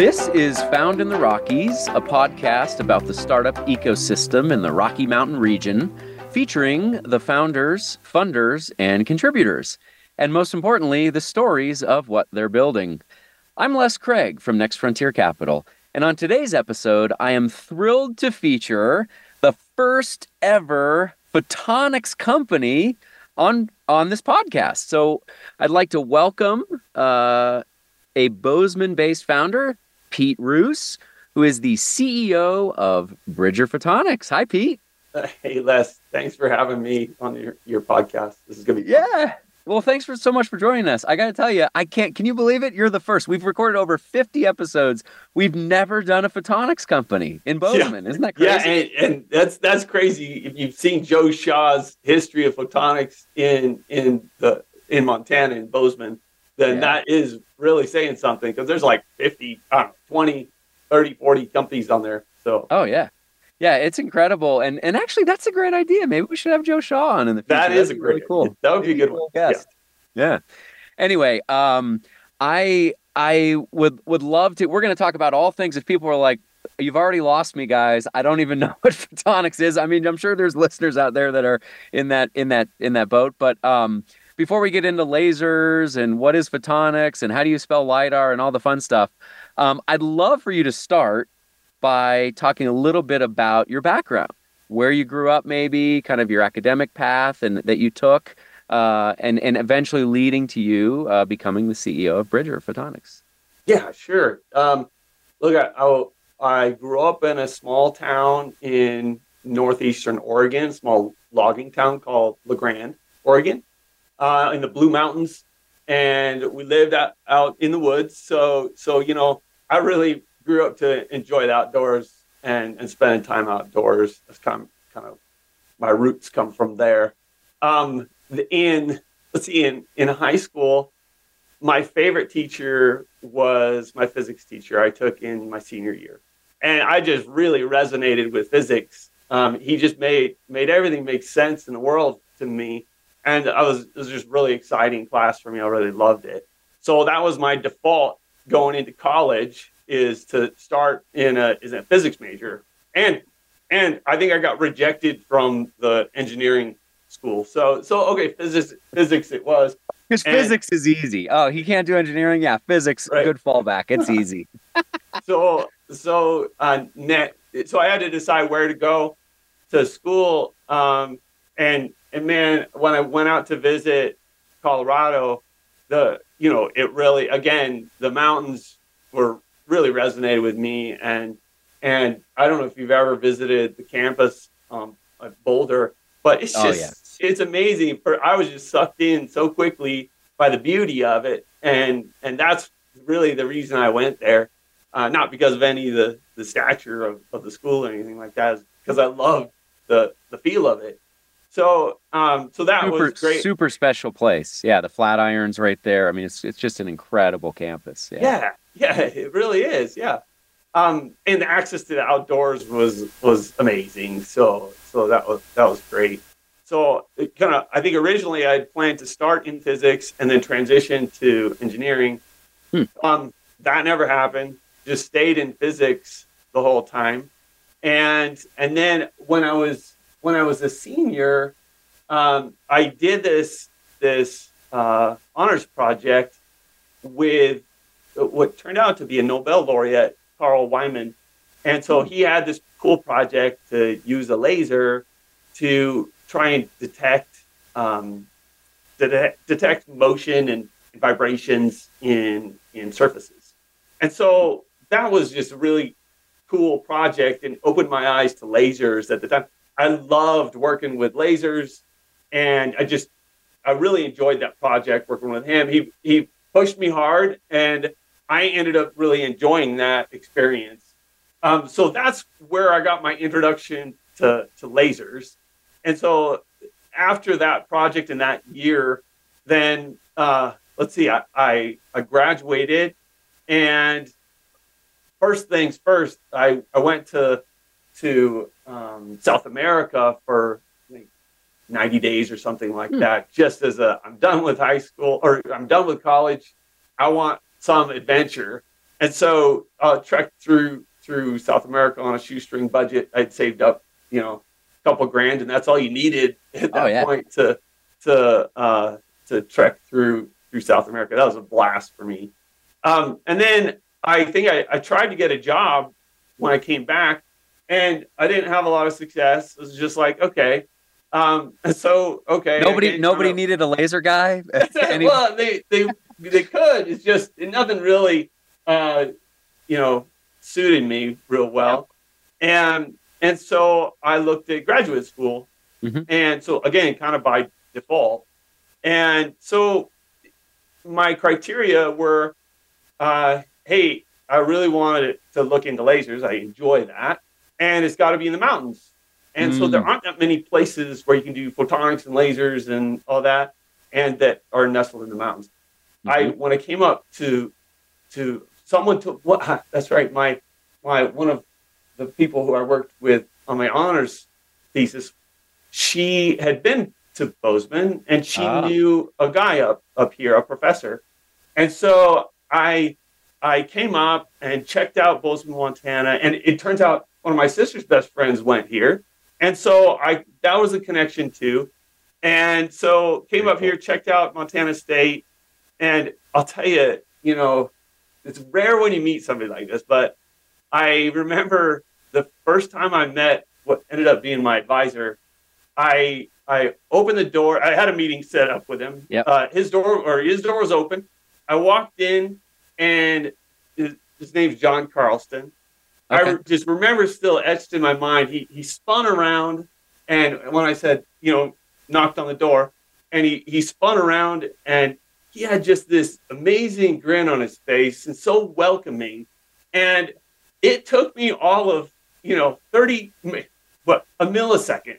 This is Found in the Rockies, a podcast about the startup ecosystem in the Rocky Mountain region, featuring the founders, funders, and contributors, and most importantly, the stories of what they're building. I'm Les Craig from Next Frontier Capital, and on today's episode, I am thrilled to feature the first ever photonics company on on this podcast. So I'd like to welcome uh, a Bozeman-based founder, Pete Roos, who is the CEO of Bridger Photonics. Hi, Pete. Uh, hey, Les. Thanks for having me on your, your podcast. This is gonna be fun. yeah. Well, thanks for so much for joining us. I got to tell you, I can't. Can you believe it? You're the first. We've recorded over 50 episodes. We've never done a photonics company in Bozeman. Yeah. Isn't that crazy? Yeah, and, and, that's that's crazy. If you've seen Joe Shaw's history of photonics in in the in Montana in Bozeman, then yeah. that is really saying something because there's like 50, I don't know, 20, 30, 40 companies on there. So Oh yeah. Yeah, it's incredible, and and actually, that's a great idea. Maybe we should have Joe Shaw on in the future. That is That'd a great, really cool. That would be a good one. Guest. Yeah. yeah. Anyway, um, I I would would love to. We're going to talk about all things. If people are like, "You've already lost me, guys," I don't even know what photonics is. I mean, I'm sure there's listeners out there that are in that in that in that boat. But um, before we get into lasers and what is photonics and how do you spell lidar and all the fun stuff, um, I'd love for you to start by talking a little bit about your background, where you grew up, maybe kind of your academic path and that you took, uh, and and eventually leading to you uh, becoming the CEO of Bridger Photonics. Yeah, sure. Um, look, I, I, I grew up in a small town in northeastern Oregon, small logging town called La Grande, Oregon, uh, in the Blue Mountains, and we lived out, out in the woods. So so you know, I really grew up to enjoy the outdoors and, and spending time outdoors. That's kind of, kind of my roots come from there. Um, in let's see, in in high school, my favorite teacher was my physics teacher I took in my senior year, and I just really resonated with physics. Um, he just made made everything make sense in the world to me, and I was it was just really exciting class for me. I really loved it. So that was my default going into college is to start in a is a physics major, and and I think I got rejected from the engineering school. So so okay, physics physics it was. Because physics is easy. Oh, he can't do engineering. Yeah, physics right. good fallback. It's easy. so so uh, net. So I had to decide where to go to school. Um, and and man, when I went out to visit Colorado, the you know it really again the mountains were really resonated with me and and I don't know if you've ever visited the campus um, at Boulder, but it's just oh, yeah. it's amazing. For I was just sucked in so quickly by the beauty of it, and and that's really the reason I went there. Uh, not because of any of the the stature of, of the school or anything like that, because I love the the feel of it. So um, so that super, was great. Super special place. Yeah, the Flatirons right there. I mean, it's it's just an incredible campus. Yeah, yeah, yeah it really is. Yeah. Um, and the access to the outdoors was was amazing. So so that was that was great. So kind of I think originally I had planned to start in physics and then transition to engineering. Hmm. Um, that never happened. Just stayed in physics the whole time. And and then when I was when I was a senior, um, I did this this uh, honors project with what turned out to be a Nobel laureate, Carl Wieman. And so he had this cool project to use a laser to try and detect um, detect, detect motion and vibrations in in surfaces. And so that was just a really cool project and opened my eyes to lasers at the time. I loved working with lasers, and I just I really enjoyed that project working with him. He he pushed me hard, and I ended up really enjoying that experience. Um, so that's where I got my introduction to to lasers, and so after that project in that year, then uh, let's see, I, I I graduated, and first things first, I I went to to um, South America for like 90 days or something like hmm. that, just as a I'm done with high school or I'm done with college. I want some adventure. and so uh, trekked through through South America on a shoestring budget. I'd saved up, you know, a couple grand, and that's all you needed at that Oh, yeah. point to to uh, to trek through through South America. That was a blast for me. Um, and then I think I, I tried to get a job when I came back, and I didn't have a lot of success. It was just like, okay, um, so okay, Nobody nobody needed a laser guy. Any- well, they they they could. It's just nothing really, uh, you know, suited me real well, and and so I looked at graduate school, Mhm. and so again, kind of by default, and so my criteria were, uh, hey, I really wanted to look into lasers. I enjoy that, and it's got to be in the mountains. And so Mm. there aren't that many places where you can do photonics and lasers and all that, and that are nestled in the mountains. I Mhm. when I came up to to someone took what that's right my my one of the people who I worked with on my honors thesis she had been to Bozeman and she Ah. knew a guy up up here a professor and so I I came up and checked out Bozeman Montana and it turns out one of my sister's best friends went here and so I that was a connection too and so came Very up cool. here checked out Montana State and I'll tell you, you know, it's rare when you meet somebody like this, but I remember the first time I met what ended up being my advisor. I I opened the door. I had a meeting set up with him. Yep. Uh, his door or his door was open. I walked in, and his, his name's John Carlsten. I Okay. re- just remember still etched in my mind. He he spun around, and when I said, you know, knocked on the door, and he he spun around and he had just this amazing grin on his face and so welcoming. And it took me all of, you know, 30, mi- what, a millisecond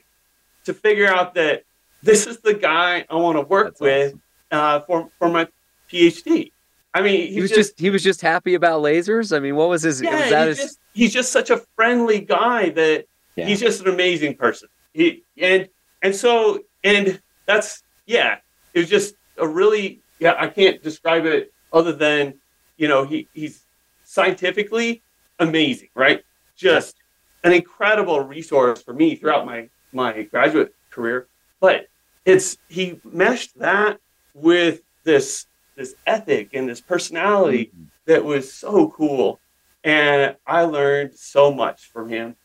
to figure out that this is the guy I want to work That's with uh, for, for my PhD. I mean, he was just, he was just happy about lasers. I mean, what was his? yeah, was that his? just, he's just such a friendly guy that Yeah. he's just an amazing person. He and and so and that's yeah, it was just a really yeah. I can't describe it other than you know he he's scientifically amazing, right? Just an incredible resource for me throughout my my graduate career. But it's he meshed that with this this ethic and this personality Mm-hmm. that was so cool. And I learned so much from him.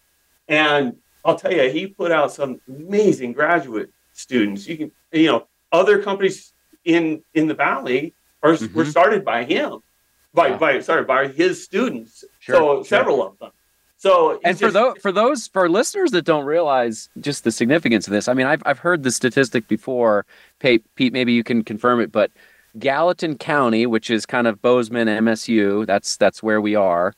And I'll tell you, he put out some amazing graduate students. You can, you know, other companies in in the valley are were Mhm. started by him, by Wow. by sorry by his students. Sure, so sure. several of them. So And for just- those for those for listeners that don't realize just the significance of this, I mean, I've I've heard the statistic before. Pete, Pete, maybe you can confirm it, but Gallatin County, which is kind of Bozeman, MSU, that's that's where we are.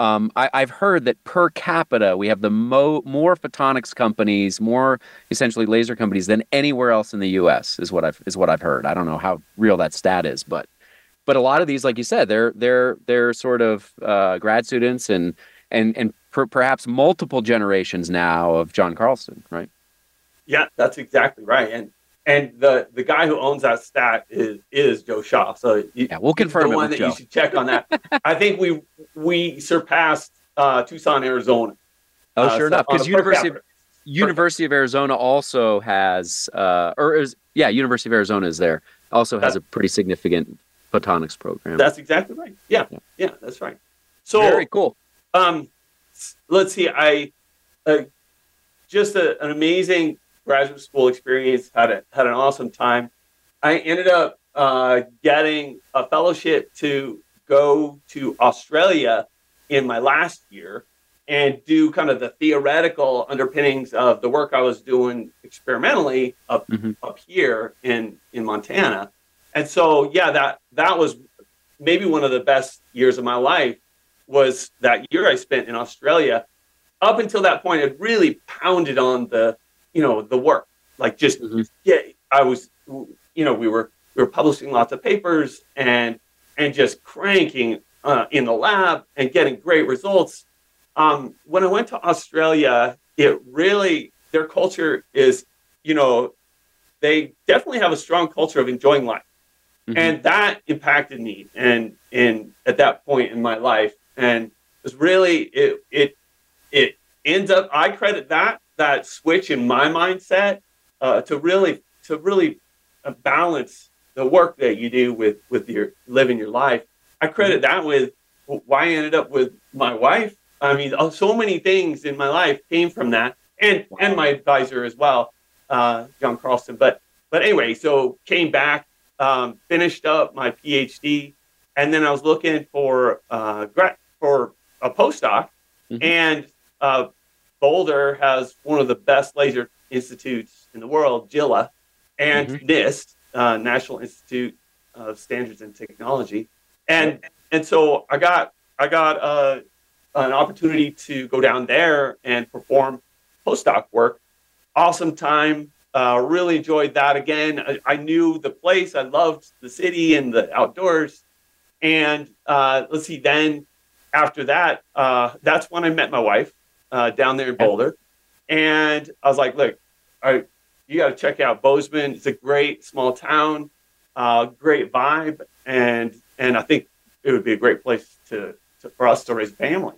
Um, I, I've heard that per capita we have the mo- more photonics companies, more essentially laser companies than anywhere else in the U.S. is what I've is what I've heard. I don't know how real that stat is, but but a lot of these, like you said, they're they're they're sort of uh, grad students and and and per, perhaps multiple generations now of John Carlsten, right? Yeah, that's exactly right. And and the the guy who owns that stat is is Joe Shaw. So you, Yeah, we'll confirm the it one that you should check on that. I think we we surpassed uh, Tucson, Arizona. Oh, Uh, sure enough, because University of. University of Arizona also has, uh, or is yeah, University of Arizona is there also has a pretty significant photonics program. That's exactly right. Yeah, Yeah. yeah, that's right. So very cool. um, let's see. I uh, just a, an amazing graduate school experience. Had a, had an awesome time. I ended up uh, getting a fellowship to go to Australia in my last year and do kind of the theoretical underpinnings of the work I was doing experimentally up Mhm. up here in in Montana. And so yeah, that that was maybe one of the best years of my life was that year I spent in Australia. Up until that point, it really pounded on the, you know, the work. Like just Mhm. yeah, I was, you know, we were we were publishing lots of papers and and just cranking uh, in the lab and getting great results. Um, when I went to Australia, it really their culture is, you know, they definitely have a strong culture of enjoying life. Mhm. and that impacted me and and at that point in my life and it was really it it it ends up i credit that that switch in my mindset uh, to really to really uh, balance the work that you do with with your living your life. I credit that with why i ended up with my wife. I mean uh, so many things in my life came from that and and my advisor as well uh, john carlsten. But but anyway so came back um, finished up my phd and then i was looking for uh, for a postdoc Mhm. and uh, boulder has one of the best laser institutes in the world JILA and nist uh, national institute of standards and technology. And and so i got i got uh, an opportunity to go down there and perform postdoc work. Awesome time. Uh, really enjoyed that again. I, I knew the place. I loved the city and the outdoors. And uh, let's see then after that uh, that's when i met my wife uh, down there in boulder and i was like look I, you got to check out bozeman it's a great small town uh, great vibe and and i think it would be a great place to, to for us to raise a family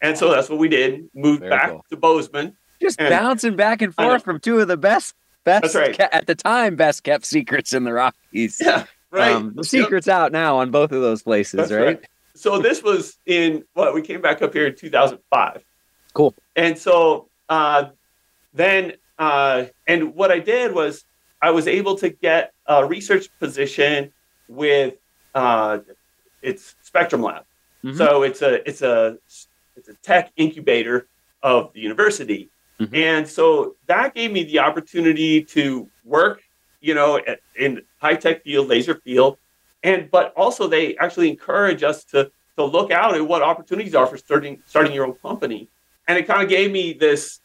and so that's what we did moved Very back cool. to bozeman Just And- bouncing back and forth from two of the best, best right. ke- at the time, best kept secrets in the Rockies. yeah right Um, the Yep. secret's out now on both of those places, right? right. so this was in what we came back up here in 2005 Cool. and so uh, then uh, and what i did was i was able to get a research position with uh, it's spectrum lab Mhm. so it's a it's a it's a tech incubator of the university Mhm. and so that gave me the opportunity to work you know at- in high tech field laser field and but also they actually encourage us to to look out at what opportunities are for starting starting your own company and it kind of gave me this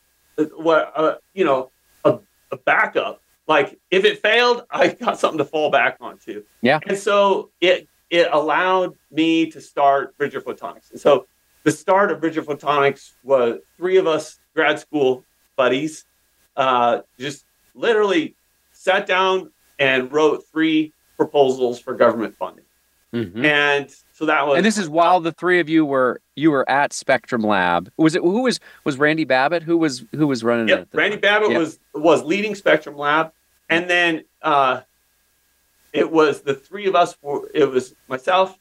what uh, you know a, a backup like if it failed i got something to fall back onto Yeah. and so it it allowed me to start bridger photonics and so the start of bridger photonics was three of us grad school buddies uh, just literally sat down and wrote three proposals for government funding Mhm. and so that was And this is while the three of you were you were at Spectrum Lab. Was it who was was Randy Babbitt? Who was who was running it? Yep, the Randy time? Babbitt Yep. was was leading Spectrum Lab, and then uh, it was the three of us. Were, it was myself,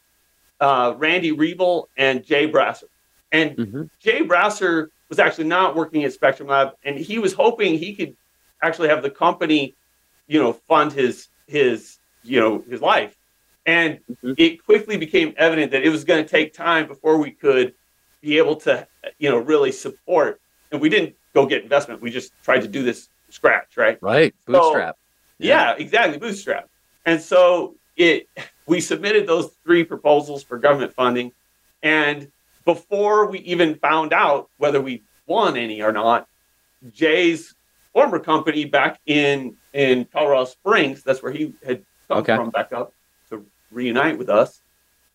uh, Randy Reibel, and Jay Brasseur. And Mhm. Jay Brasseur was actually not working at Spectrum Lab, and he was hoping he could actually have the company, you know, fund his his you know his life. And Mhm. it quickly became evident that it was going to take time before we could be able to, you know, really support. And we didn't go get investment. We just tried to do this scratch, right? Right, bootstrap. Yeah, exactly, bootstrap. And so it we submitted those three proposals for government funding, and before we even found out whether we won any or not, Jay's former company back in in Colorado Springs, that's where he had come Okay. from back up reunite with us.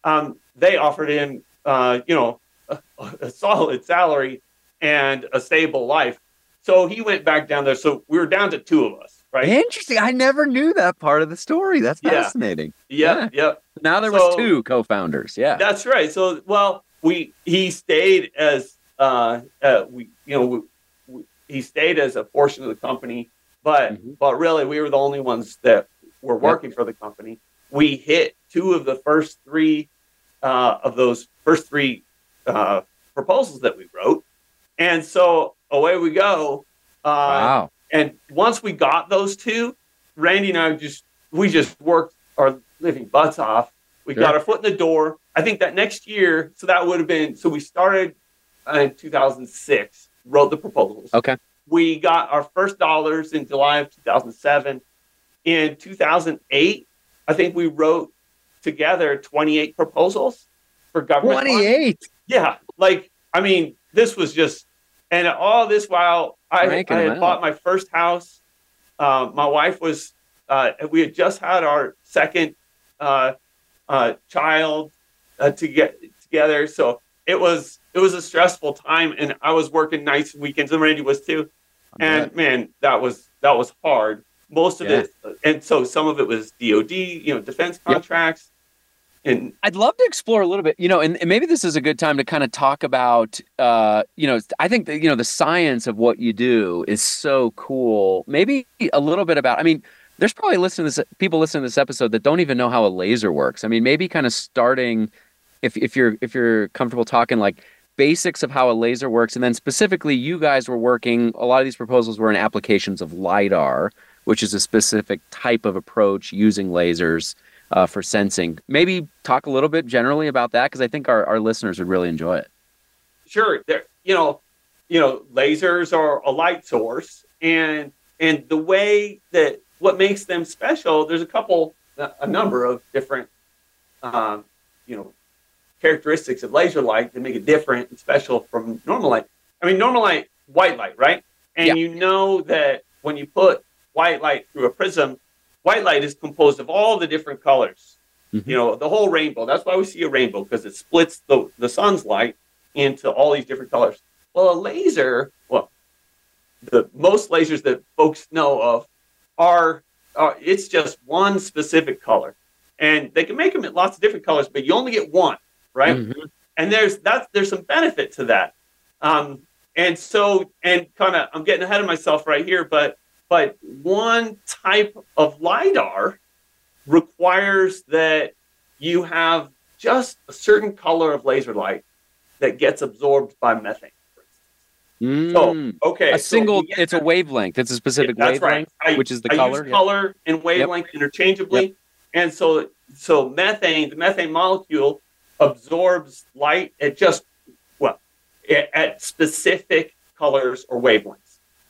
Um, they offered him, uh, you know, a, a solid salary and a stable life. So he went back down there. So we were down to two of us, right? Interesting. I never knew that part of the story. That's Yeah. fascinating. Yeah, yep. Now there So- was two co-founders. Yeah. That's right. So, well, we he stayed as uh, uh we you know we, we, he stayed as a portion of the company, but Mhm. but really we were the only ones that were working for the company. We hit two of the first three uh, of those first three uh, proposals that we wrote, and so away we go. Uh, wow. and once we got those two, Randy and I just we just worked our living butts off. We Sure. got our foot in the door. I think that next year, so that would have been so we started in 2006, wrote the proposals. Okay. We got our first dollars in July of 2007. In 2008, I think we wrote together 28 proposals for government. 28. Yeah, like I mean, this was just, and all this while I, I had out. bought my first house. Uh, my wife was, uh, we had just had our second uh, uh, child uh, to get together, so it was it was a stressful time, and I was working nights and weekends, and Randy was too. And man, that was that was hard. most of Yeah. it, and so some of it was DoD, you know, defense Yep. And I'd love to explore a little bit, you know, and, and maybe this is a good time to kind of talk about, uh, you know, I think that, you know, the science of what you do is so cool. Maybe a little bit about, I mean, there's probably listening to this, people listening to this episode that don't even know how a laser works. I mean, maybe kind of starting, if, if you're, if you're comfortable talking like basics of how a laser works. And then specifically you guys were working, a lot of these proposals were in applications of LiDAR, which is a specific type of approach using lasers uh, for sensing. Maybe talk a little bit generally about that because I think our, our listeners would really enjoy it. sure, there, you know, you know, lasers are a light source, and and the way that what makes them special, there's a couple, a number of different, um, you know, characteristics of laser light that make it different and special from normal light. I mean, normal light, white light, right? And Yeah. you know that when you put white light through a prism, white light is composed of all the different colors. Mhm. You know, the whole rainbow. That's why we see a rainbow because it splits the, the sun's light into all these different colors. Well, a laser, well, the most lasers that folks know of are, are it's just one specific color. And they can make them in lots of different colors, but you only get one, right? Mhm. and there's that's there's some benefit to that um and so and kind of i'm getting ahead of myself right here but but one type of lidar requires that you have just a certain color of laser light that gets absorbed by methane. Mm. okay a so single, it's a wavelength. It's a specific that's wavelength, right. I- which is the I color. use yeah. color and wavelength interchangeably, and so so methane, the methane molecule absorbs light at just well at, at specific colors or wavelengths,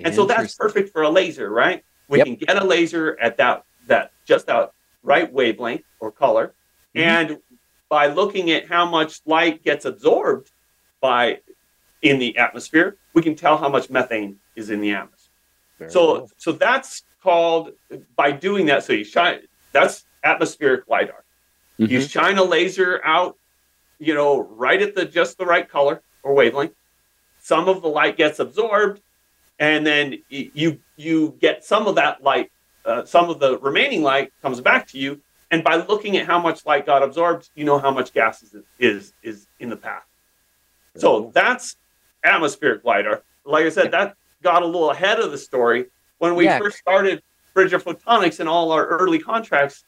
and so that's perfect for a laser, right? We Yep. can get a laser at that that just that right wavelength or color, Mhm. and by looking at how much light gets absorbed by in the atmosphere, we can tell how much methane is in the atmosphere. Very So cool. so that's called by doing that. So you shine that's atmospheric lidar. You Mhm. shine a laser out, you know, right at the just the right color or wavelength. Some of the light gets absorbed, and then you you get some of that light. Uh, some of the remaining light comes back to you, and by looking at how much light got absorbed, you know how much gas is is, is in the path. So that's atmospheric lidar. Like I said, that got a little ahead of the story when we Yeah. first started Bridger Photonics and all our early contracts.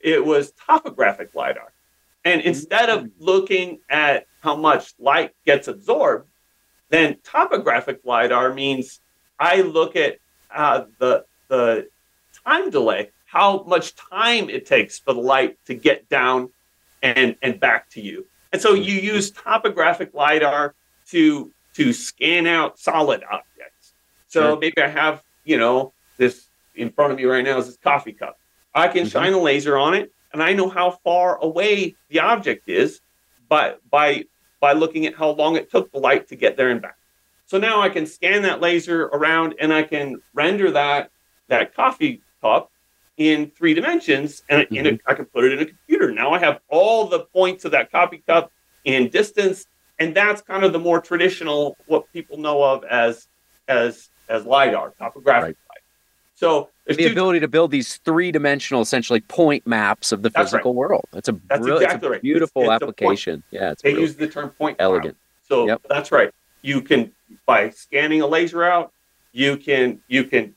It was topographic lidar, and instead of looking at how much light gets absorbed, then topographic lidar means I look at uh, the the time delay, how much time it takes for the light to get down and and back to you. And so you use topographic lidar to to scan out solid objects. So Sure. maybe I have, you know, this in front of me right now is this coffee cup. I can Mhm. shine a laser on it and I know how far away the object is by by by looking at how long it took the light to get there and back. So now I can scan that laser around and I can render that that coffee cup in three dimensions and in a, mm-hmm. I can put it in a computer. Now I have all the points of that coffee cup in distance, and that's kind of the more traditional what people know of as as as lidar, topographic Right. So the two ability to build these three-dimensional, essentially point maps of the That's right. physical world. It's a That's brill- it's exactly a right. It's- beautiful it's application. Yeah, it's they use the term point cloud. elegant. So Yep. that's right. You can by scanning a laser out, you can you can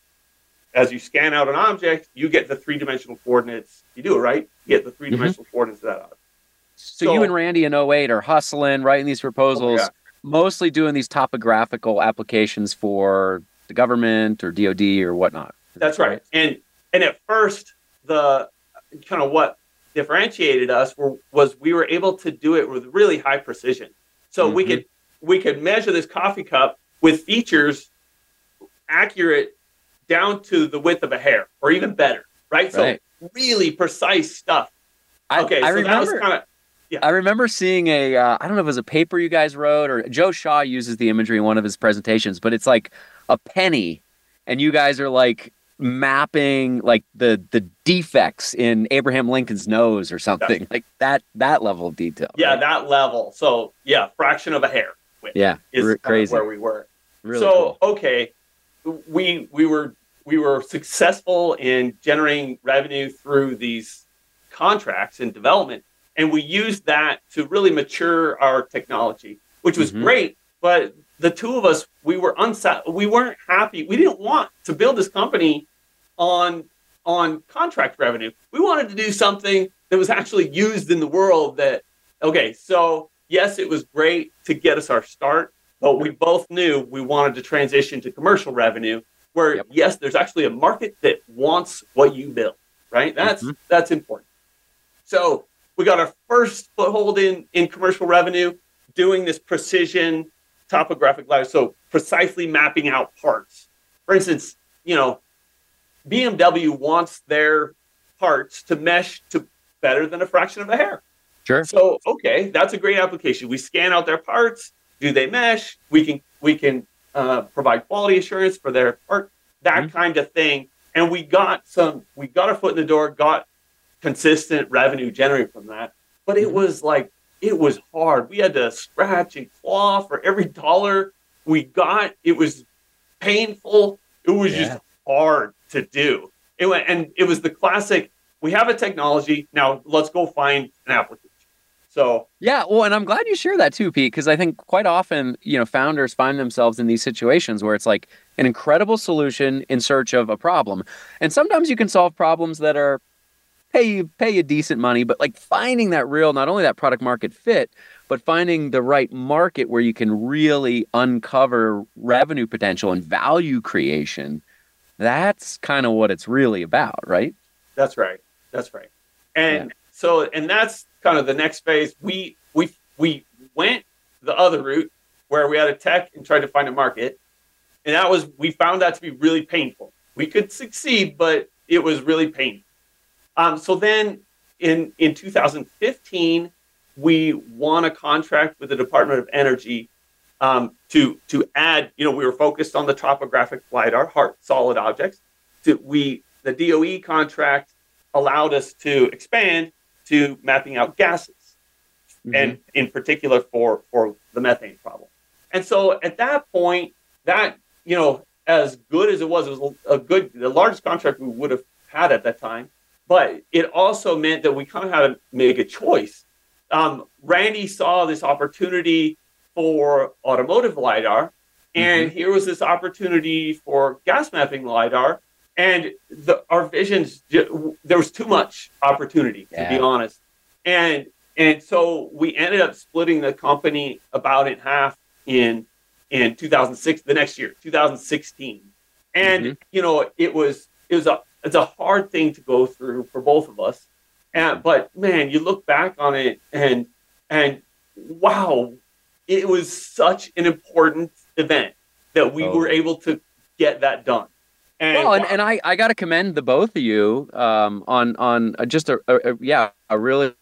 as you scan out an object, you get the three dimensional coordinates. You do it right, you get the three dimensional coordinates of that object. So, you and Randy in 08 are hustling, writing these proposals, Oh, mostly doing these topographical applications for the government or DoD or whatnot. Is That's that right. And and at first, the kind of what differentiated us were, was we were able to do it with really high precision. So we Mhm. could we could measure this coffee cup with features accurate down to the width of a hair, or even better. Right. So Right. really precise stuff. I, Okay. I so that was remember. kind of yeah. I remember seeing a. Uh, I don't know if it was a paper you guys wrote or Joe Shaw uses the imagery in one of his presentations, but it's like a penny, and you guys are like mapping like the the defects in Abraham Lincoln's nose or something like that. That level of detail. yeah right? that level. So yeah, fraction of a hair width yeah, is r- crazy, where we were. really so cool. okay, we we were we were successful in generating revenue through these contracts and development, and we used that to really mature our technology, which was Mhm. great. But the two of us, we were unsat, we weren't happy. We didn't want to build this company on on contract revenue. We wanted to do something that was actually used in the world. That okay, so yes, it was great to get us our start, but we both knew we wanted to transition to commercial revenue. Where Yep. yes, there's actually a market that wants what you build. Right? That's Mhm. that's important. So we got our first foothold in in commercial revenue, doing this precision topographic lidar. So precisely mapping out parts. For instance, you know, BMW wants their parts to mesh to better than a fraction of a hair. Sure. So okay, that's a great application. We scan out their parts. Do they mesh? We can we can uh, provide quality assurance for their part. That Mhm. kind of thing. And we got some. We got our foot in the door. Got consistent revenue generated from that. But it Mhm. was like it was hard. We had to scratch and claw for every dollar we got. It was painful. It was Yeah. just hard to do. It went, and it was the classic. We have a technology now. Let's go find an application. So Yeah, well, and I'm glad you share that too, Pete, because I think quite often, you know, founders find themselves in these situations where it's like an incredible solution in search of a problem. And sometimes you can solve problems that are pay you pay you decent money, but like finding that real, not only that product market fit, but finding the right market where you can really uncover revenue potential and value creation. That's kind of what it's really about, right? That's right. That's right. And so, and that's kind of the next phase. We we we went the other route where we had a tech and tried to find a market, and that was we found that to be really painful. We could succeed, but it was really painful. Um, so then, in in 2015, we won a contract with the Department of Energy um, to to add. You know, we were focused on the topographic lidar, hard solid objects. To we the DOE contract allowed us to expand to mapping out gases, and in particular for for the methane problem. And so at that point, that you know, as good as it was, it was a good, the largest contract we would have had at that time. But it also meant that we kind of had to make a choice. Um, Randy saw this opportunity for automotive lidar, and here was this opportunity for gas mapping lidar. And the, our visions, there was too much opportunity, to be honest. And and so we ended up splitting the company about in half in in 2006, the next year, 2016. And Mhm. you know, it was it was a it's a hard thing to go through for both of us. And but man, you look back on it and and wow, it was such an important event that we were able to get that done. And, well, and, and I, I got to commend the both of you um, on on just a, a, a yeah a really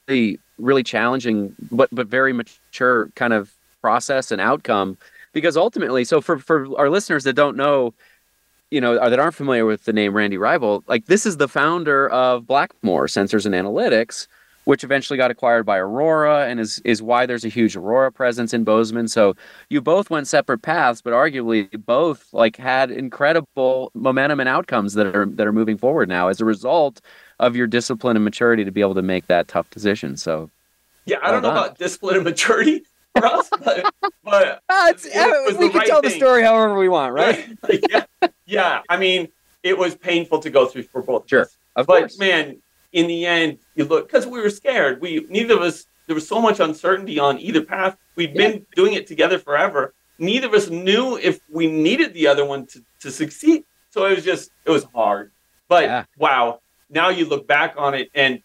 really challenging but but very mature kind of process and outcome. Because ultimately so for for our listeners that don't know you know or that aren't familiar with the name Randy Reibel like this is the founder of Blackmore Sensors and Analytics which eventually got acquired by Aurora and is is why there's a huge Aurora presence in Bozeman so you both went separate paths, but arguably both like had incredible momentum and outcomes that are that are moving forward now as a result of your discipline and maturity to be able to make that tough decision. So yeah, I don't know about discipline and maturity for us, but, but was we can right tell the story however we want, right? yeah, yeah. I mean, it was painful to go through for both. Sure. of us. Of but course. man, in the end, you look because we were scared. We neither of us. There was so much uncertainty on either path. We'd been doing it together forever. Neither of us knew if we needed the other one to, to succeed. So it was just it was hard. But Yeah. wow, now you look back on it and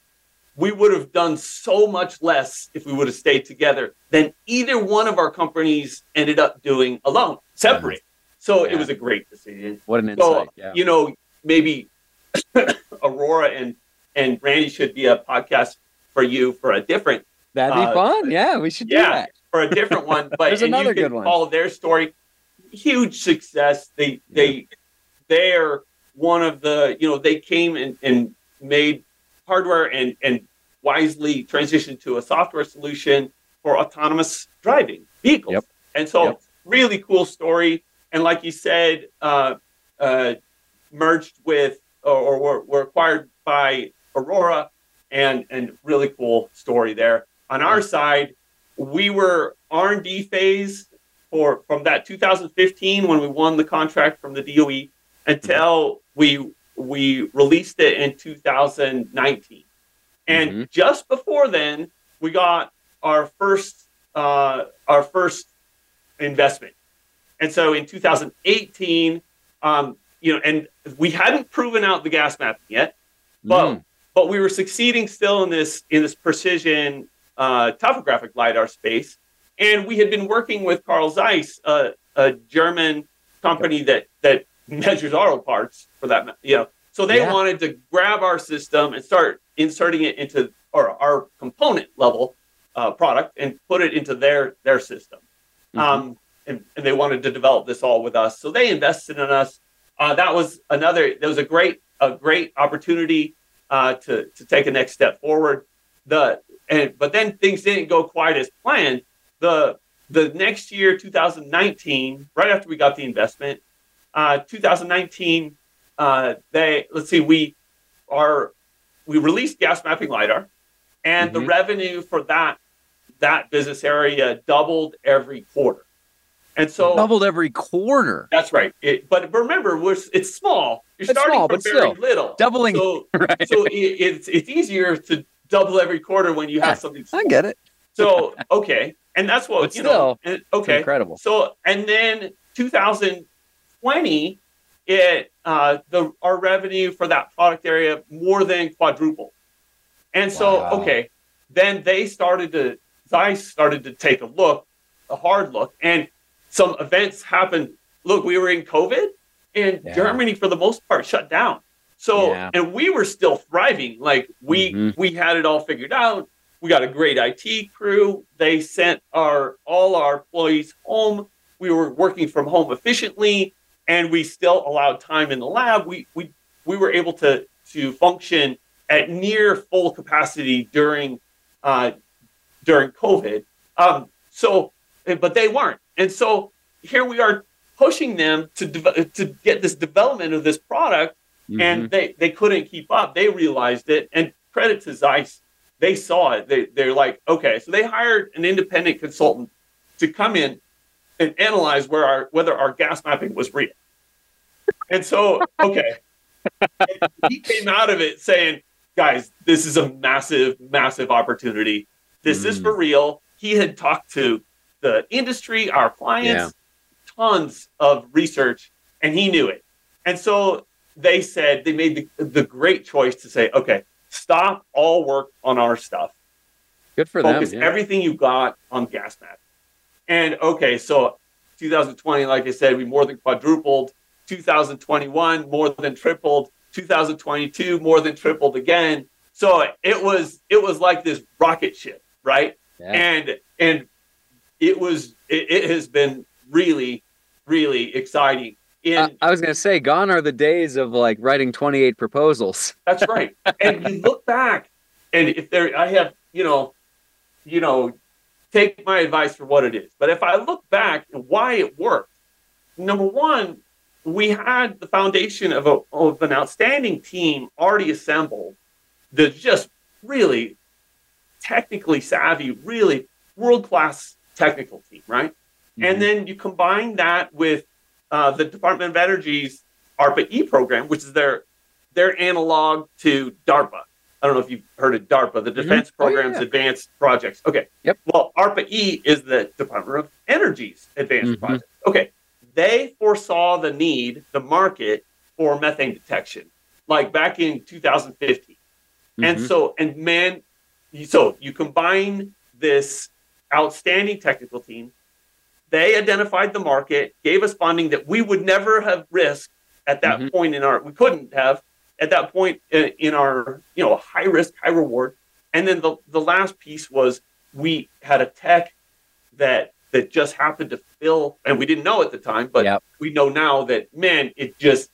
we would have done so much less if we would have stayed together than either one of our companies ended up doing alone, separate. So Yeah. it was a great decision. What an So insight. Yeah. you know, maybe Aurora and and Randy should be a podcast for you for a different That'd be uh, fun. Yeah, we should do yeah. that. for a different one. But There's another good one. follow their story. Huge success. They they they're one of the you know they came and, and made hardware and and wisely transitioned to a software solution for autonomous driving vehicles. Yep. And so Yep. really cool story. And like you said, uh, uh, merged with or, or were, were acquired by Aurora, and and really cool story there. On our side, we were R and D phase for from that 2015 when we won the contract from the DOE until we we released it in 2019, and Mhm. just before then, we got our first uh, our first investment. And so in 2018, um, you know, and we hadn't proven out the gas mapping yet, but Mm. But we were succeeding still in this in this precision uh, topographic lidar space, and we had been working with Carl Zeiss, uh, a German company that that measures auto parts for that, you know. So they Yeah. wanted to grab our system and start inserting it into or our component level uh, product and put it into their their system. Mhm. Um, and, and they wanted to develop this all with us, so they invested in us. Uh, that was another. That was a great a great opportunity uh, to to take a next step forward. The and but then things didn't go quite as planned. The the next year, 2019, right after we got the investment, uh, 2019, uh, they let's see, we are we released gas mapping lidar, and the Mhm. revenue for that that business area doubled every quarter. And so doubled every quarter. that's right. It, but remember, we're, it's small. You're It's starting small, from but very still, little. doubling, So, right? so it, it's it's easier to double every quarter when you Yeah, have something. I get it. So okay, and that's what But you know. still, It's okay, incredible. so and then 2020, it uh, the our revenue for that product area more than quadrupled. And so Wow. okay, then they started to Zeiss started to take a look, a hard look, and some events happened. Look, we were in COVID, and Yeah. Germany for the most part shut down. So Yeah. and we were still thriving. Like we Mhm. we had it all figured out. We got a great IT crew. They sent our all our employees home. We were working from home efficiently, and we still allowed time in the lab. We we we were able to to function at near full capacity during uh, during COVID. Um, so, but they weren't, and so here we are pushing them to de- to get this development of this product Mhm. and they they couldn't keep up. They realized it, and credit to Zeiss, they saw it. They they're like, okay, so they hired an independent consultant to come in and analyze where our whether our gas mapping was real. And so, okay, And he came out of it saying, guys, this is a massive, massive opportunity. This is Mm. for real. He had talked to the industry, our clients, tons of research, and he knew it. And so they said they made the, the great choice to say, okay, stop all work on our stuff. Good for them. Focus yeah. everything you got on gas map. And okay, so 2020, like I said, we more than quadrupled. 2021, more than tripled. 2022, more than tripled again. So it was it was like this rocket ship, right? Yeah. And and it was it, it has been really really exciting. In I, I was gonna say, gone are the days of like writing 28 proposals. That's right. and you look back, and if there, I have, you know, you know, take my advice for what it is. But if I look back and why it worked, number one, we had the foundation of, a, of an outstanding team already assembled that's just really technically savvy, really world class technical team, right? Mhm. And then you combine that with uh, the Department of Energy's ARPA E program, which is their their analog to DARPA. I don't know if you've heard of DARPA, the Defense Oh, yeah, Program's yeah. Advanced Projects. Okay. Yep. Well, ARPA E is the Department of Energy's Advanced Mhm. Project. Okay. They foresaw the need, the market for methane detection, like back in 2015. And Mhm. so, and man, so you combine this outstanding technical team. They identified the market, gave us funding that we would never have risked at that Mhm. point in our, we couldn't have at that point in, in our, you know, high risk, high reward. And then the, the last piece was we had a tech that that just happened to fill, and we didn't know at the time, but Yep. we know now that man, it just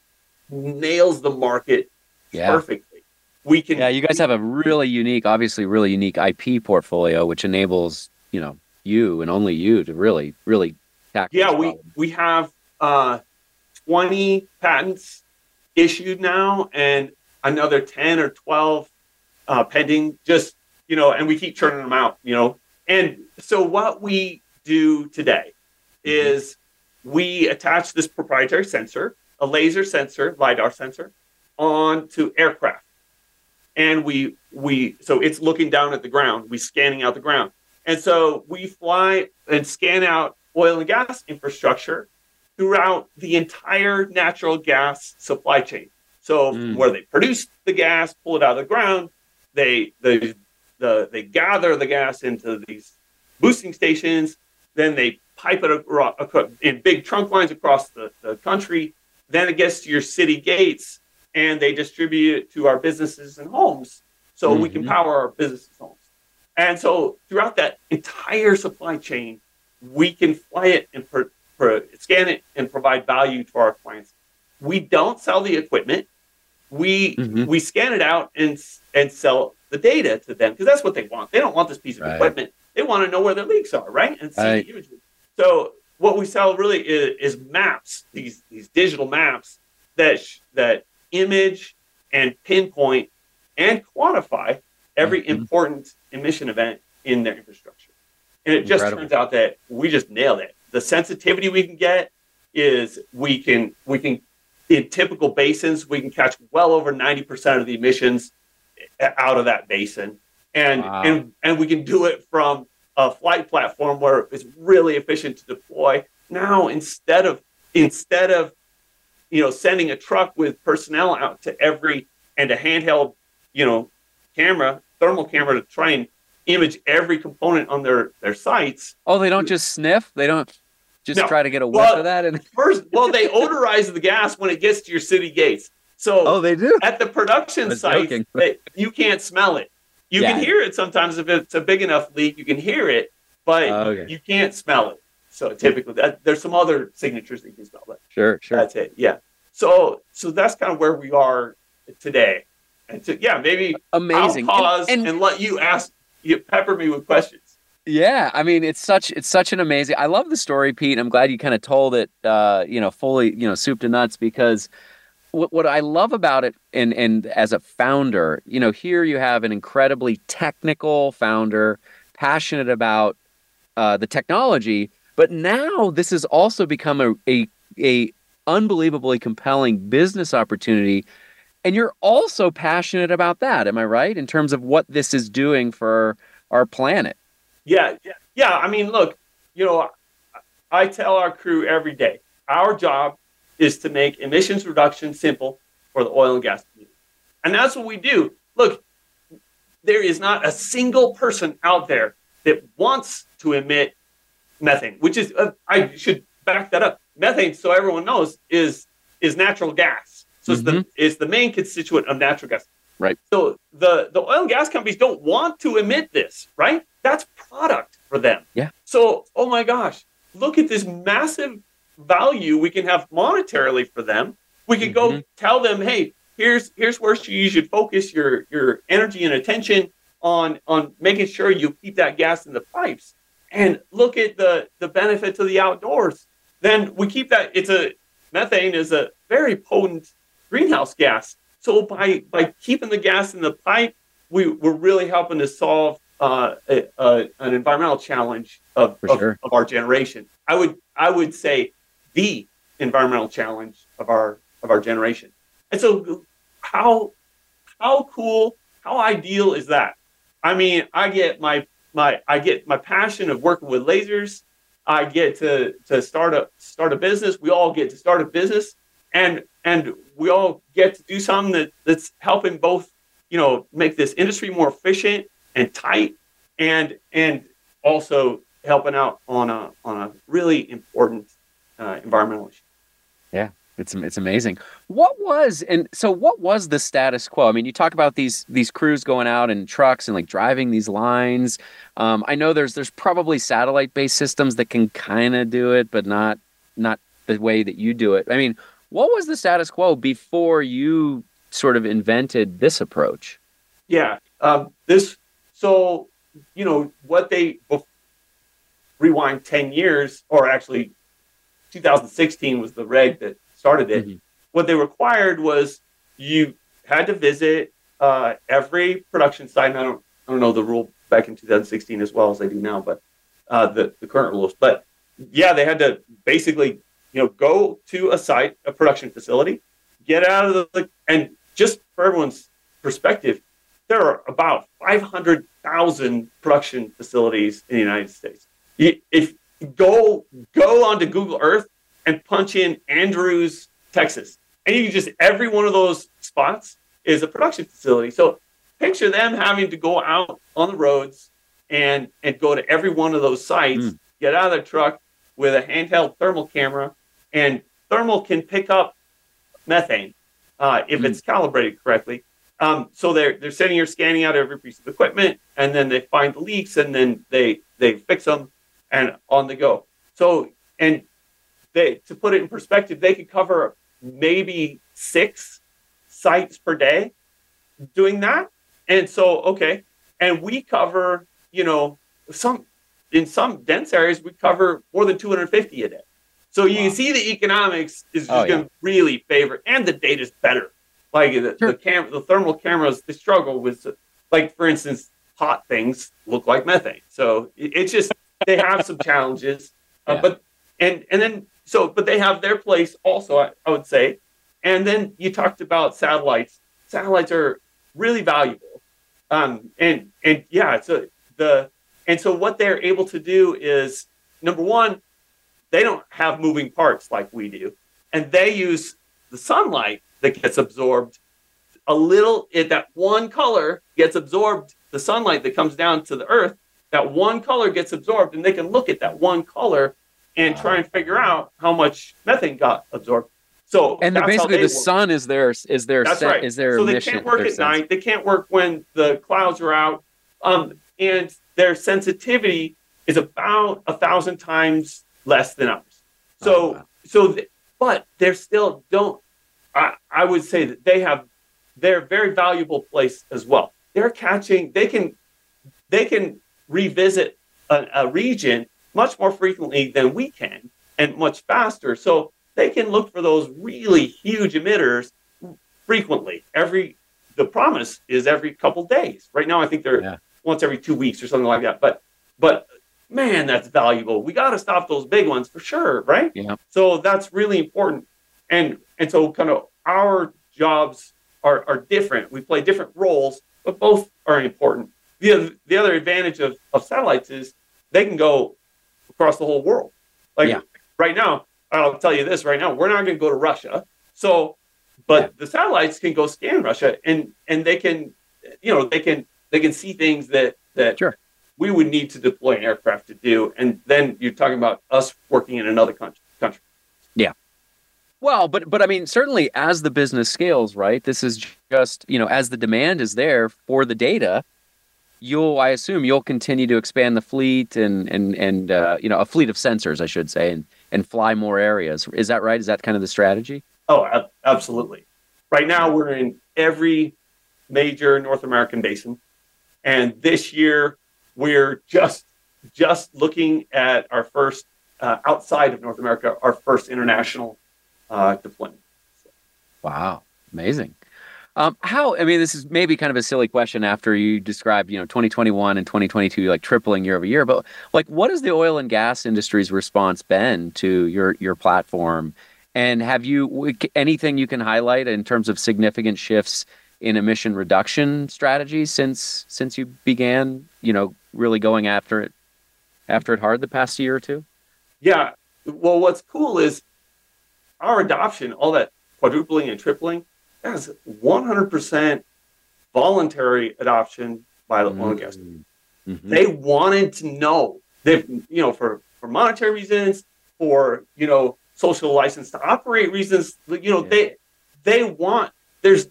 nails the market yeah. perfectly. We can Yeah, you guys have a really unique, obviously really unique IP portfolio, which enables, you know, you and only you to really, really tackle yeah we problem. we have uh 20 patents issued now, and another ten or twelve uh, pending. Just you know, and we keep churning them out. You know, and so what we do today mm-hmm. is we attach this proprietary sensor, a laser sensor, lidar sensor, onto aircraft, and we we so it's looking down at the ground. We scanning out the ground, and so we fly and scan out oil and gas infrastructure throughout the entire natural gas supply chain. So mm. where they produce the gas, pull it out of the ground, they they the they gather the gas into these boosting stations, then they pipe it in big trunk lines across the, the country. Then it gets to your city gates and they distribute it to our businesses and homes so mm-hmm. we can mm-hmm. power our businesses homes. And so throughout that entire supply chain, we can fly it and per, per, scan it and provide value to our clients. We don't sell the equipment. We mm-hmm. we scan it out and and sell the data to them because that's what they want. They don't want this piece of right. equipment. They want to know where their leaks are, right? And see right. the images. So what we sell really is, is, maps, these these digital maps that sh- that image and pinpoint and quantify every mm-hmm. important emission event in their infrastructure. And it just turns out that we just nailed it. The sensitivity we can get is we can we can in typical basins we can catch well over 90% of the emissions out of that basin. And wow. and and we can do it from a flight platform where it's really efficient to deploy. Now instead of instead of you know sending a truck with personnel out to every and a handheld you know camera thermal camera to try and image every component on their their sites. Oh, they don't just sniff. They don't just no. try to get a whiff well, of that. And first, well, they odorize the gas when it gets to your city gates. So, oh, they do at the production site. you can't smell it. You yeah. can hear it sometimes if it's a big enough leak. You can hear it, but oh, okay. you can't smell it. So typically, that, there's some other signatures that you can smell. But sure, sure. That's it. Yeah. So, so that's kind of where we are today. And to, yeah, maybe amazing. I'll pause and, and, and let you ask you pepper me with questions. Yeah, I mean it's such it's such an amazing. I love the story, Pete. I'm glad you kind of told it, uh, you know, fully, you know, soup to nuts because what, what I love about it, and and as a founder, you know, here you have an incredibly technical founder, passionate about uh, the technology, but now this has also become a, a a unbelievably compelling business opportunity and you're also passionate about that, am I right? In terms of what this is doing for our planet. Yeah, yeah, yeah. I mean, look, you know, I tell our crew every day, our job is to make emissions reduction simple for the oil and gas community. And that's what we do. Look, there is not a single person out there that wants to emit methane, which is uh, I should back that up. Methane, so everyone knows, is is natural gas. So mm-hmm. it's the mm-hmm. it's the main constituent of natural gas. Right. So the the oil and gas companies don't want to emit this, right? That's product for them. Yeah. So oh my gosh, look at this massive value we can have monetarily for them. We could mm-hmm. go tell them, hey, here's here's where you should focus your your energy and attention on on making sure you keep that gas in the pipes and look at the the benefit to the outdoors then we keep that it's a methane is a very potent greenhouse gas. So by by keeping the gas in the pipe, we we're really helping to solve uh, a, a, an environmental challenge of, of, sure. of, our generation. I would I would say the environmental challenge of our of our generation. And so how how cool, how ideal is that? I mean, I get my my I get my passion of working with lasers. I get to to start a start a business. We all get to start a business, and and we all get to do something that, that's helping both, you know, make this industry more efficient and tight, and and also helping out on a on a really important uh, environmental issue. Yeah, it's it's amazing. What was and so what was the status quo? I mean, you talk about these these crews going out in trucks and like driving these lines. Um, I know there's there's probably satellite based systems that can kind of do it, but not not the way that you do it. I mean, what was the status quo before you sort of invented this approach? Yeah, um, this. So you know what they rewind ten years, or actually, 2016 was the reg that started it. Mm-hmm. what they required was you had to visit uh, every production site. And I don't, I don't know the rule back in 2016 as well as they do now, but uh, the, the current rules. But yeah, they had to basically, you know, go to a site, a production facility, get out of the, and just for everyone's perspective, there are about 500,000 production facilities in the United States. If go go onto Google Earth and punch in Andrews, Texas, and you can just every one of those spots is a production facility. So picture them having to go out on the roads and and go to every one of those sites, mm. get out of their truck with a handheld thermal camera, and thermal can pick up methane uh, if mm. it's calibrated correctly. Um, so they're they're sending or scanning out every piece of equipment, and then they find the leaks, and then they they fix them, and on the go. So and they to put it in perspective, they could cover maybe six sites per day doing that. And so okay, and we cover you know some in some dense areas we cover more than 250 a day. So you wow. can see the economics is oh, going to yeah. really favor, and the data is better like the, sure. the cam the thermal cameras they struggle with like for instance hot things look like methane so it, it's just they have some challenges uh, yeah. but and and then so but they have their place also I, I would say and then you talked about satellites satellites are really valuable um and and yeah so the and so what they're able to do is number one they don't have moving parts like we do and they use the sunlight that gets absorbed a little it, that one color gets absorbed the sunlight that comes down to the earth that one color gets absorbed and they can look at that one color and try and figure out how much methane got absorbed so and basically the work. sun is their is their that's set, right. is their so they can't work at sense. night they can't work when the clouds are out um, and their sensitivity is about a thousand times less than ours oh, so oh, wow. so th- but they're still don't I, I would say that they have they're a very valuable place as well. They're catching, they can they can revisit a, a region much more frequently than we can and much faster. So they can look for those really huge emitters frequently. Every the promise is every couple days. Right now, I think they're yeah. once every two weeks or something like that. But but man, that's valuable. We got to stop those big ones for sure, right? Yeah. So that's really important. And and so kind of our jobs are, are different. We play different roles, but both are important. The, the other advantage of, of satellites is they can go across the whole world. Like yeah. right now, I'll tell you this right now, we're not going to go to Russia. So, but yeah. the satellites can go scan Russia and, and they can, you know, they can, they can see things that, that sure. We would need to deploy an aircraft to do. And then you're talking about us working in another country. country. Yeah. Well, but but I mean, certainly as the business scales, right? This is just you know as the demand is there for the data, you'll I assume you'll continue to expand the fleet and and and uh, you know a fleet of sensors, I should say, and and fly more areas. Is that right? Is that kind of the strategy? Oh, absolutely. Right now, we're in every major North American basin, and this year we're just just looking at our first uh, outside of North America, our first international uh, deployment. Wow, amazing. Um, how? I mean, this is maybe kind of a silly question after you described, you know, 2021 and 2022 like tripling year over year. But like, what has the oil and gas industry's response been to your your platform? And have you anything you can highlight in terms of significant shifts in emission reduction strategies since since you began, you know, really going after it after it hard the past year or two? Yeah. Well, what's cool is our adoption, all that quadrupling and tripling, that is 100% voluntary adoption by the oil and gas. Mm-hmm. mm-hmm. They wanted to know. They've, you know, for, for monetary reasons, for, you know, social license to operate reasons, you know, yeah. they they want, there's,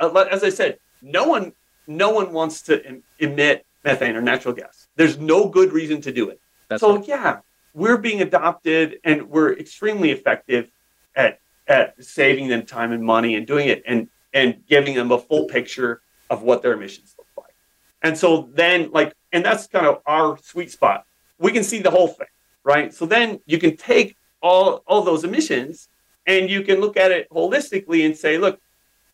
as I said, no one no one wants to emit methane or natural gas. There's no good reason to do it. That's so right. yeah, we're being adopted and we're extremely effective at at saving them time and money and doing it and and giving them a full picture of what their emissions look like. And so then like and that's kind of our sweet spot. We can see the whole thing, right? So then you can take all all those emissions and you can look at it holistically and say, look,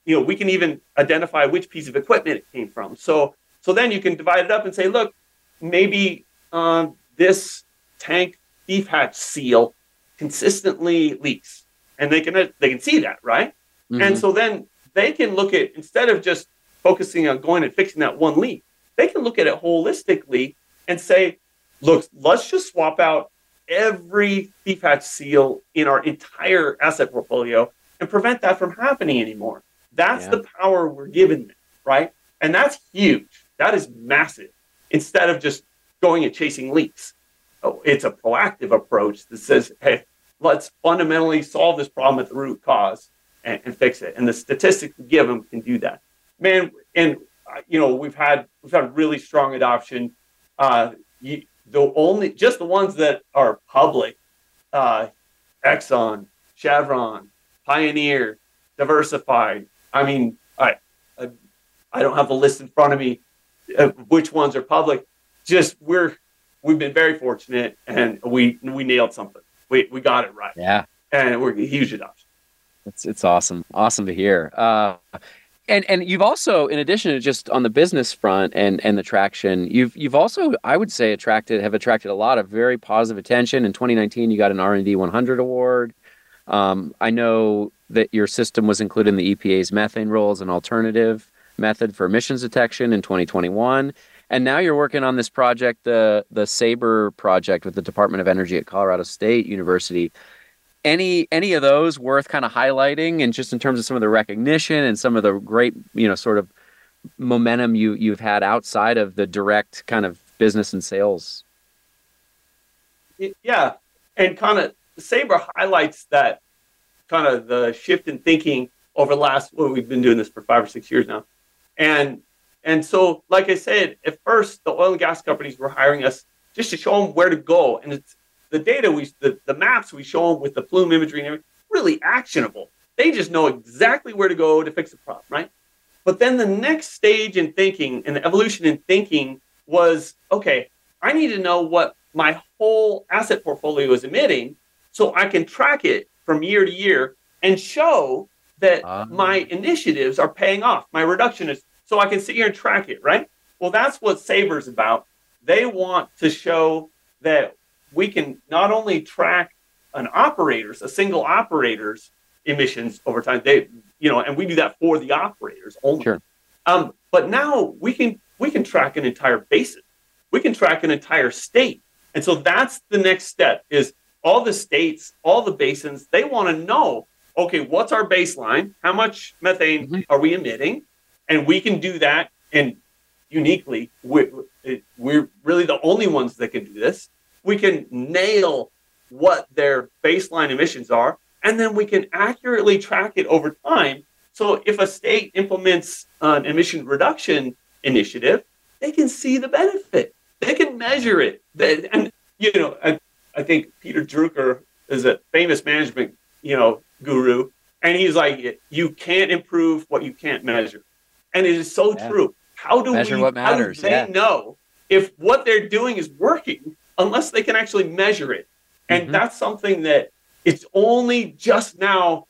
you know, we can even identify which piece of equipment it came from. So, so then you can divide it up and say, look, maybe um, this tank thief hatch seal consistently leaks, and they can they can see that, right? Mm-hmm. And so then they can look at instead of just focusing on going and fixing that one leak, they can look at it holistically and say, look, let's just swap out every thief hatch seal in our entire asset portfolio and prevent that from happening anymore. That's yeah. the power we're given them, right? And that's huge. That is massive. Instead of just going and chasing leaks, it's a proactive approach that says, hey, let's fundamentally solve this problem at the root cause and, and fix it. And the statistics we give them can do that. Man, and uh, you know we've had we've had really strong adoption. Uh, you, the only just the ones that are public, uh, Exxon, Chevron, Pioneer, Diversified. I mean, I, I, I don't have the list in front of me which ones are public. Just we're we've been very fortunate, and we we nailed something. We we got it right. Yeah, and we're huge adoption. It's it's awesome, awesome to hear. Uh, and and you've also, in addition to just on the business front and and the traction, you've you've also, I would say, attracted have attracted a lot of very positive attention. In 2019, you got an R and D 100 award. Um, I know that your system was included in the EPA's methane rule as an alternative method for emissions detection in 2021. And now you're working on this project, the the SABRE project with the Department of Energy at Colorado State University. Any any of those worth kind of highlighting? And just in terms of some of the recognition and some of the great you know sort of momentum you you've had outside of the direct kind of business and sales? Yeah. And kind of SABRE highlights that kind of the shift in thinking over the last well we've been doing this for five or six years now and and so like i said at first the oil and gas companies were hiring us just to show them where to go and it's the data we the, the maps we show them with the plume imagery and everything really actionable. They just know exactly where to go to fix the problem, right? But then the next stage in thinking and the evolution in thinking was okay, I need to know what my whole asset portfolio is emitting so I can track it from year to year and show that uh, my initiatives are paying off. My reduction is so I can sit here and track it, right? Well, that's what SABRE's about. They want to show that we can not only track an operator's, a single operator's emissions over time. They, you know, and we do that for the operators only. Sure. Um, but now we can we can track an entire basin. We can track an entire state. And so that's the next step is all the states, all the basins, they want to know, okay, what's our baseline? How much methane mm-hmm. are we emitting? And we can do that and uniquely we're, we're really the only ones that can do this we can nail what their baseline emissions are, and then we can accurately track it over time. So if a state implements an emission reduction initiative, they can see the benefit. They can measure it. And you know, I, I think Peter Drucker is a famous management, you know, guru, and he's like, you can't improve what you can't measure, and it is so yeah. true. How do measure we? What matters? How do they yeah. know if what they're doing is working unless they can actually measure it. And mm-hmm. that's something that it's only just now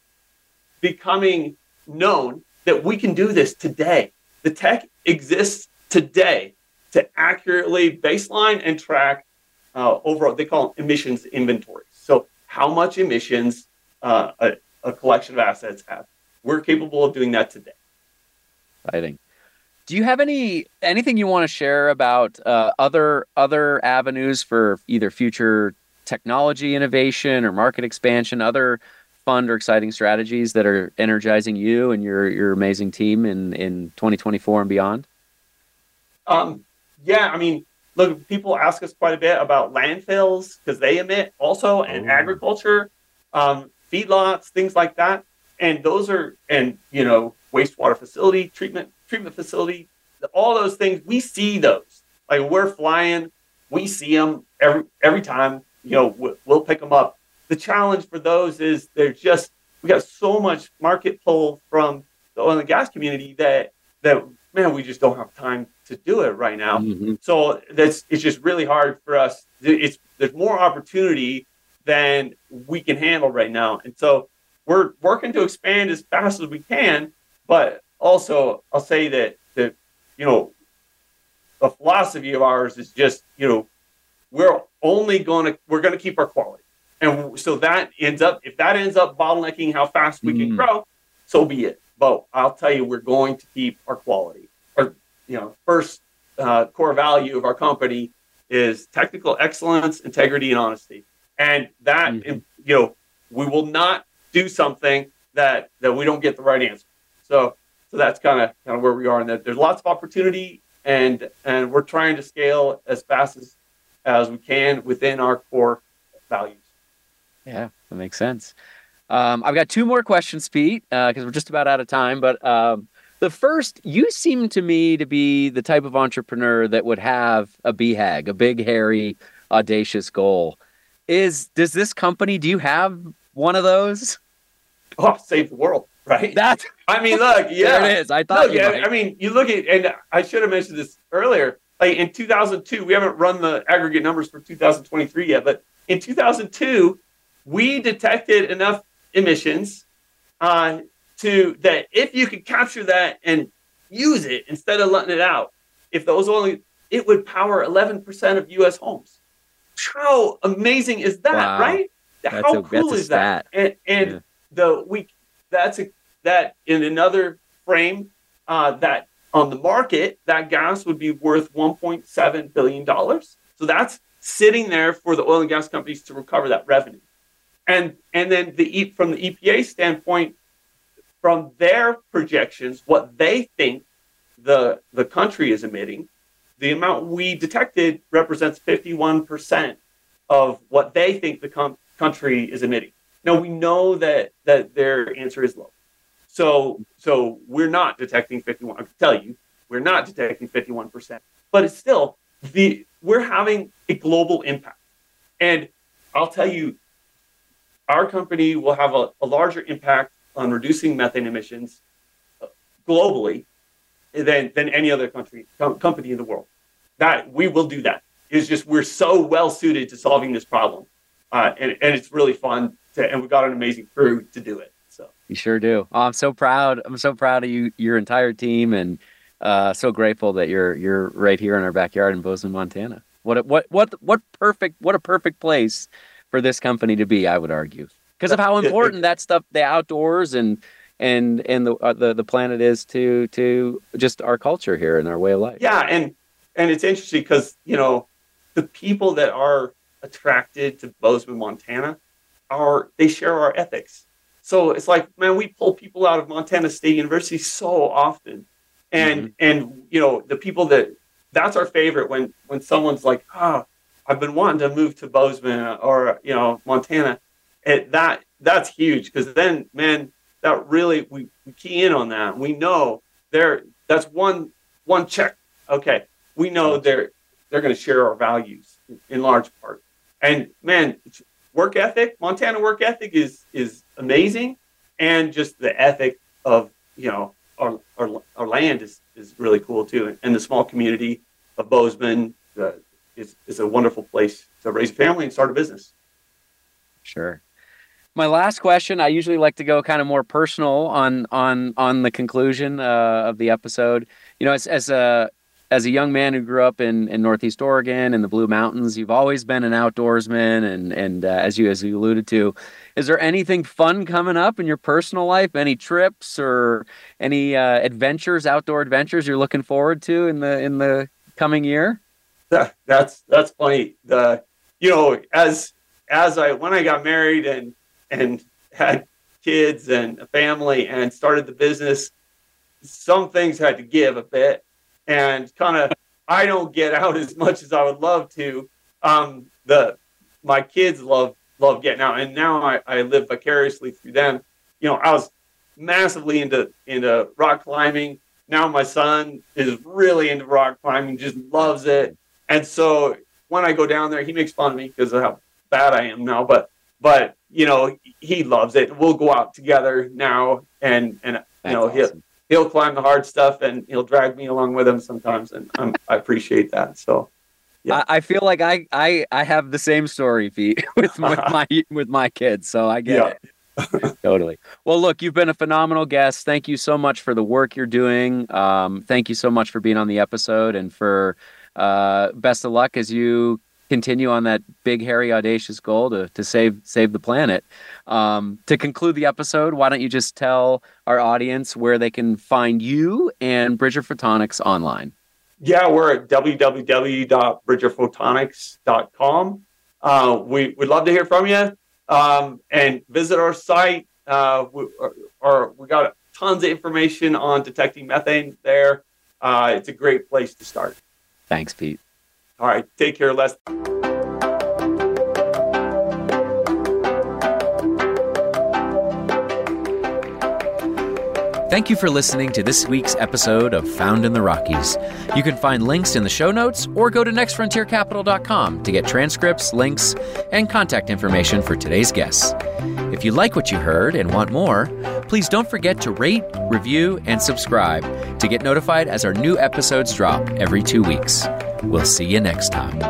becoming known that we can do this today. The tech exists today to accurately baseline and track uh, overall, they call them emissions inventory. So, how much emissions uh, a, a collection of assets have. We're capable of doing that today. Exciting. Do you have any anything you want to share about uh, other other avenues for either future technology innovation or market expansion, other fun or exciting strategies that are energizing you and your your amazing team in in 2024 and beyond? Um, yeah, I mean, look, people ask us quite a bit about landfills because they emit also, and oh. agriculture, um, feedlots, things like that, and those are and you know wastewater facility treatment treatment facility, all those things, we see those. Like we're flying, we see them every every time. You know, we'll pick them up. The challenge for those is they're just we got so much market pull from the oil and gas community that that man, we just don't have time to do it right now. Mm-hmm. So that's it's just really hard for us. It's there's more opportunity than we can handle right now, and so we're working to expand as fast as we can, but also I'll say that that you know the philosophy of ours is just you know we're only going to we're going to keep our quality, and so that ends up if that ends up bottlenecking how fast we mm. can grow, so be it. But I'll tell you, we're going to keep our quality. Our you know first uh, core value of our company is technical excellence, integrity, and honesty, and that mm-hmm. you know we will not do something that that we don't get the right answer. So so that's kind of kind of where we are, and that there's lots of opportunity, and and we're trying to scale as fast as as we can within our core values. Yeah, that makes sense. Um, I've got two more questions, Pete, because uh, we're just about out of time. But um, the first, you seem to me to be the type of entrepreneur that would have a BHAG, a big, hairy, audacious goal. Is does this company? Do you have one of those? Oh, save the world, right? That I mean, look, yeah, there it is. I thought, look, yeah, might. I mean, you look at, and I should have mentioned this earlier. Like in 2002, we haven't run the aggregate numbers for 2023 yet, but in 2002, we detected enough emissions uh, to that if you could capture that and use it instead of letting it out, if those only it would power 11% of U.S. homes. How amazing is that, wow. right? That's How a, cool is that? And, and yeah. the we that's a that in another frame uh, that on the market that gas would be worth 1.7 billion dollars. So that's sitting there for the oil and gas companies to recover that revenue. And and then the e from the EPA standpoint, from their projections, what they think the the country is emitting, the amount we detected represents 51% of what they think the com- country is emitting. Now we know that that their answer is low. So so we're not detecting 51. I can tell you, we're not detecting 51%. But it's still the we're having a global impact. And I'll tell you, our company will have a, a larger impact on reducing methane emissions uh, globally than, than any other country com- company in the world. That we will do that. It's just we're so well suited to solving this problem uh, and, and it's really fun to, and we've got an amazing crew to do it. So you sure do. Oh, I'm so proud. I'm so proud of you, your entire team, and uh, so grateful that you're you're right here in our backyard in Bozeman, Montana. What a, what what what perfect what a perfect place for this company to be. I would argue because of how important that stuff, the outdoors and and and the uh, the the planet is to to just our culture here and our way of life. Yeah, and and it's interesting because you know the people that are attracted to Bozeman, Montana, are they share our ethics. So it's like, man, we pull people out of Montana State University so often, and mm-hmm. and you know the people that that's our favorite when when someone's like, oh, I've been wanting to move to Bozeman or you know Montana, it, that that's huge because then man, that really we, we key in on that. We know there that's one one check. Okay, we know they're they're going to share our values in large part. And man, work ethic, Montana work ethic is is amazing, and just the ethic of you know our our, our land is is really cool too, and the small community of Bozeman uh, is is a wonderful place to raise a family and start a business. Sure. My last question, I usually like to go kind of more personal on on on the conclusion uh, of the episode. You know, as as a as a young man who grew up in, in Northeast Oregon in the Blue Mountains, you've always been an outdoorsman, and and uh, as you as you alluded to, is there anything fun coming up in your personal life? Any trips or any uh, adventures, outdoor adventures you're looking forward to in the in the coming year? That, that's that's funny. The you know as as I when I got married and and had kids and a family and started the business, some things had to give a bit and kind of I don't get out as much as I would love to. Um, the my kids love love getting out, and now I, I live vicariously through them. You know, I was massively into into rock climbing. Now my son is really into rock climbing, just loves it. And so when I go down there, he makes fun of me because of how bad I am now. But but you know he loves it. We'll go out together now, and and you That's know awesome he'll climb the hard stuff and he'll drag me along with him sometimes, and I'm, i appreciate that. So. Yeah. I, I feel like I, I I have the same story, Pete, with with my with my kids. So I get yeah. it. totally. Well, look, you've been a phenomenal guest. Thank you so much for the work you're doing. Um, thank you so much for being on the episode and for uh, best of luck as you continue on that big, hairy, audacious goal to, to save save the planet. Um, to conclude the episode, why don't you just tell our audience where they can find you and Bridger Photonics online? Yeah, we're at www.bridgerphotonics.com. Uh, we, we'd love to hear from you um, and visit our site. Uh, we, or, or, we got tons of information on detecting methane there. Uh, it's a great place to start. Thanks, Pete. All right. Take care, Les. Thank you for listening to this week's episode of Found in the Rockies. You can find links in the show notes or go to nextfrontiercapital.com to get transcripts, links, and contact information for today's guests. If you like what you heard and want more, please don't forget to rate, review, and subscribe to get notified as our new episodes drop every two weeks. We'll see you next time.